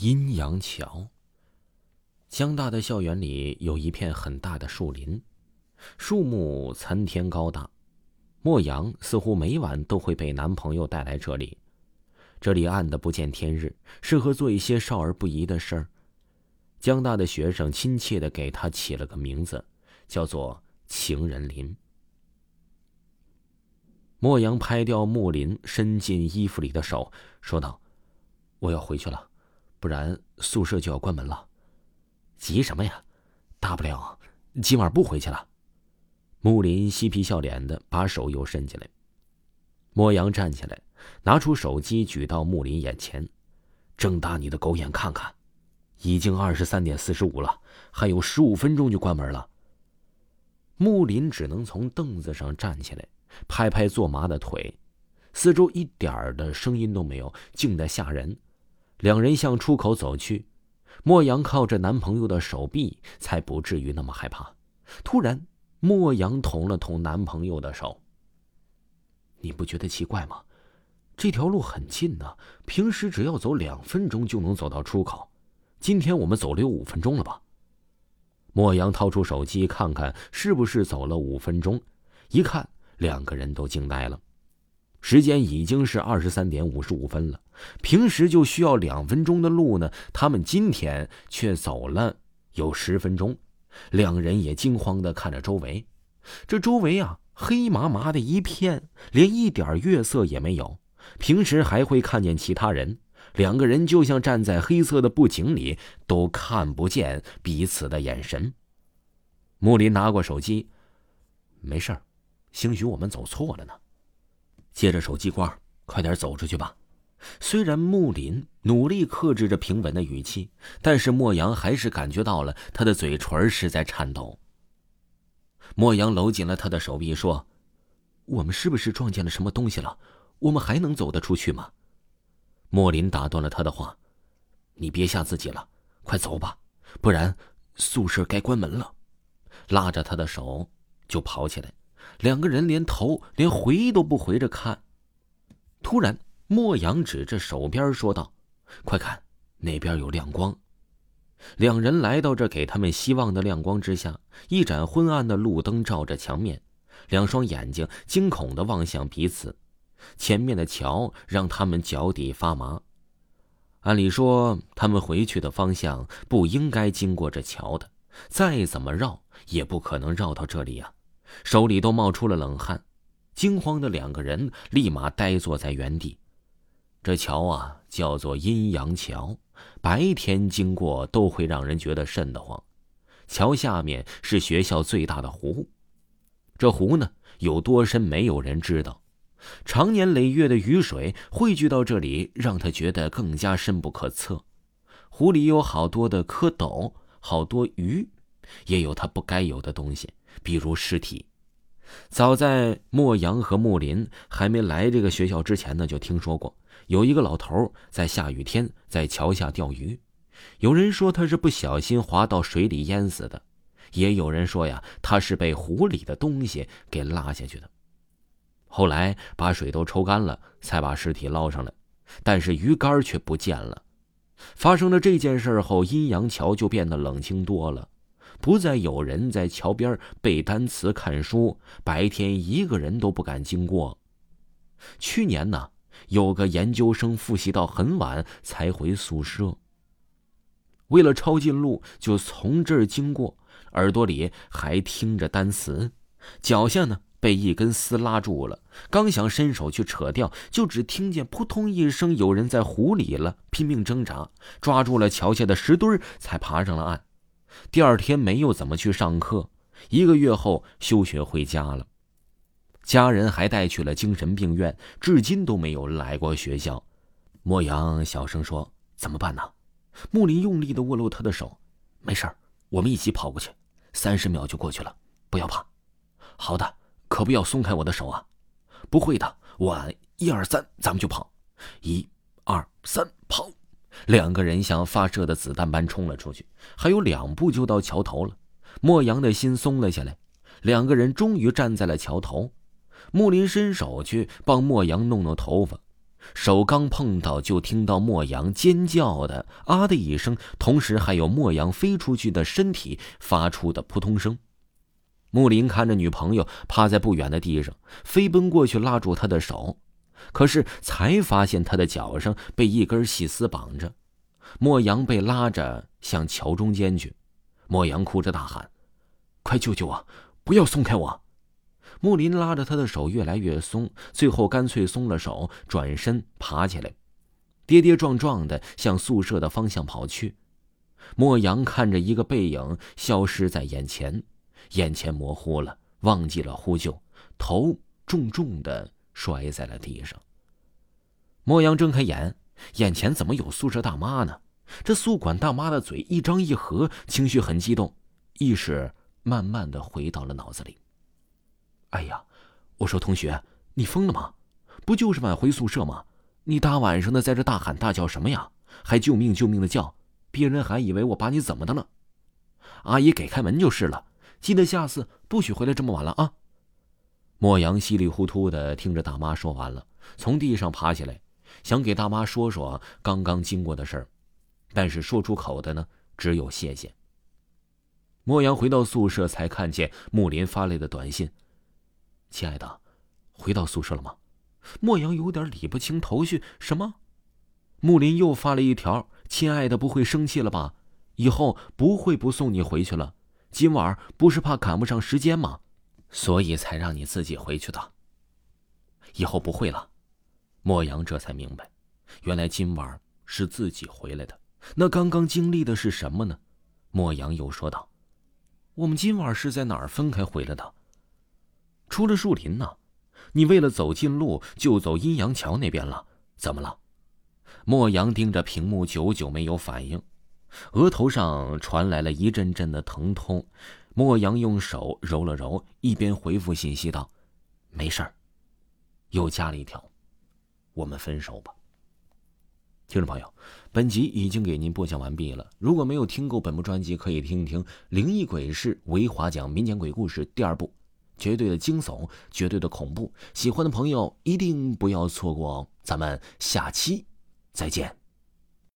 阴阳桥。江大的校园里有一片很大的树林，树木参天高大。莫阳似乎每晚都会被男朋友带来这里，这里暗的不见天日，适合做一些少儿不宜的事儿。江大的学生亲切的给他起了个名字，叫做情人林。莫阳拍掉木林伸进衣服里的手，说道：“我要回去了，不然宿舍就要关门了。”急什么呀？大不了今晚不回去了。木林嬉皮笑脸的把手又伸进来。莫阳站起来，拿出手机举到木林眼前：“睁大你的狗眼看看，已经二十三点四十五了，还有十五分钟就关门了。”木林只能从凳子上站起来，拍拍坐麻的腿，四周一点的声音都没有，静得吓人。两人向出口走去。莫阳靠着男朋友的手臂，才不至于那么害怕。突然，莫阳捅了捅男朋友的手。你不觉得奇怪吗？这条路很近呢，平时只要走两分钟就能走到出口，今天我们走了有五分钟了吧？莫阳掏出手机看看是不是走了五分钟，一看，两个人都惊呆了。时间已经是二十三点五十五分了，平时就需要两分钟的路呢，他们今天却走了有十分钟。两人也惊慌的看着周围，这周围啊，黑麻麻的一片，连一点月色也没有。平时还会看见其他人，两个人就像站在黑色的布景里，都看不见彼此的眼神。木林拿过手机，没事儿，兴许我们走错了呢。接着手机挂，快点走出去吧。虽然木林努力克制着平稳的语气，但是莫阳还是感觉到了他的嘴唇是在颤抖。莫阳搂紧了他的手臂，说：“我们是不是撞见了什么东西了？我们还能走得出去吗？”莫林打断了他的话：“你别吓自己了，快走吧，不然宿舍该关门了。”拉着他的手就跑起来。两个人连头连回都不回着看。突然，莫阳指着手边说道：“快看，那边有亮光。”两人来到这给他们希望的亮光之下，一盏昏暗的路灯照着墙面，两双眼睛惊恐的望向彼此。前面的桥让他们脚底发麻。按理说，他们回去的方向不应该经过这桥的，再怎么绕也不可能绕到这里呀。手里都冒出了冷汗，惊慌的两个人立马呆坐在原地。这桥啊，叫做阴阳桥，白天经过都会让人觉得瘆得慌。桥下面是学校最大的湖，这湖呢有多深，没有人知道。常年累月的雨水汇聚到这里，让他觉得更加深不可测。湖里有好多的蝌蚪，好多鱼，也有他不该有的东西。比如尸体，早在莫阳和木林还没来这个学校之前呢，就听说过有一个老头在下雨天在桥下钓鱼。有人说他是不小心滑到水里淹死的，也有人说呀，他是被湖里的东西给拉下去的。后来把水都抽干了，才把尸体捞上来，但是鱼竿却不见了。发生了这件事后，阴阳桥就变得冷清多了。不再有人在桥边背单词、看书，白天一个人都不敢经过。去年呢，有个研究生复习到很晚才回宿舍。为了抄近路，就从这儿经过，耳朵里还听着单词，脚下呢被一根丝拉住了，刚想伸手去扯掉，就只听见扑通一声，有人在湖里了，拼命挣扎，抓住了桥下的石墩才爬上了岸。第二天没有怎么去上课，一个月后休学回家了。家人还带去了精神病院，至今都没有来过学校。莫阳小声说：“怎么办呢？”木林用力的握住他的手：“没事我们一起跑过去，三十秒就过去了，不要怕。”“好的，可不要松开我的手啊！”“不会的，我一二三，咱们就跑。一、二、三，跑！”两个人像发射的子弹般冲了出去，还有两步就到桥头了。莫阳的心松了下来，两个人终于站在了桥头。木林伸手去帮莫阳弄弄头发，手刚碰到，就听到莫阳尖叫的“啊”的一声，同时还有莫阳飞出去的身体发出的扑通声。木林看着女朋友趴在不远的地上，飞奔过去拉住她的手，可是才发现她的脚上被一根细丝绑着。莫阳被拉着向桥中间去，莫阳哭着大喊：“快救救我！不要松开我！”木林拉着他的手越来越松，最后干脆松了手，转身爬起来，跌跌撞撞的向宿舍的方向跑去。莫阳看着一个背影消失在眼前，眼前模糊了，忘记了呼救，头重重的摔在了地上。莫阳睁开眼，眼前怎么有宿舍大妈呢？这宿管大妈的嘴一张一合，情绪很激动，意识慢慢的回到了脑子里。哎呀，我说同学，你疯了吗？不就是晚回宿舍吗？你大晚上的在这大喊大叫什么呀？还救命救命的叫，别人还以为我把你怎么的了。阿姨给开门就是了，记得下次不许回来这么晚了啊。莫阳稀里糊涂的听着大妈说完了，从地上爬起来，想给大妈说说刚刚经过的事儿，但是说出口的呢，只有谢谢。莫阳回到宿舍，才看见木林发来的短信。亲爱的，回到宿舍了吗？莫阳有点理不清头绪。什么？木林又发了一条：“亲爱的，不会生气了吧？以后不会不送你回去了。今晚不是怕赶不上时间吗？所以才让你自己回去的。以后不会了。”莫阳这才明白，原来今晚是自己回来的。那刚刚经历的是什么呢？莫阳又说道：“我们今晚是在哪儿分开回来的？”出了树林呢，你为了走近路就走阴阳桥那边了，怎么了？莫阳盯着屏幕，久久没有反应，额头上传来了一阵阵的疼痛。莫阳用手揉了揉，一边回复信息道：“没事儿。”又加了一条：“我们分手吧。”听众朋友，本集已经给您播讲完毕了。如果没有听够本部专辑，可以听一听《灵异鬼事维华讲民间鬼故事》第二部。绝对的惊悚，绝对的恐怖，喜欢的朋友一定不要错过哦！咱们下期再见。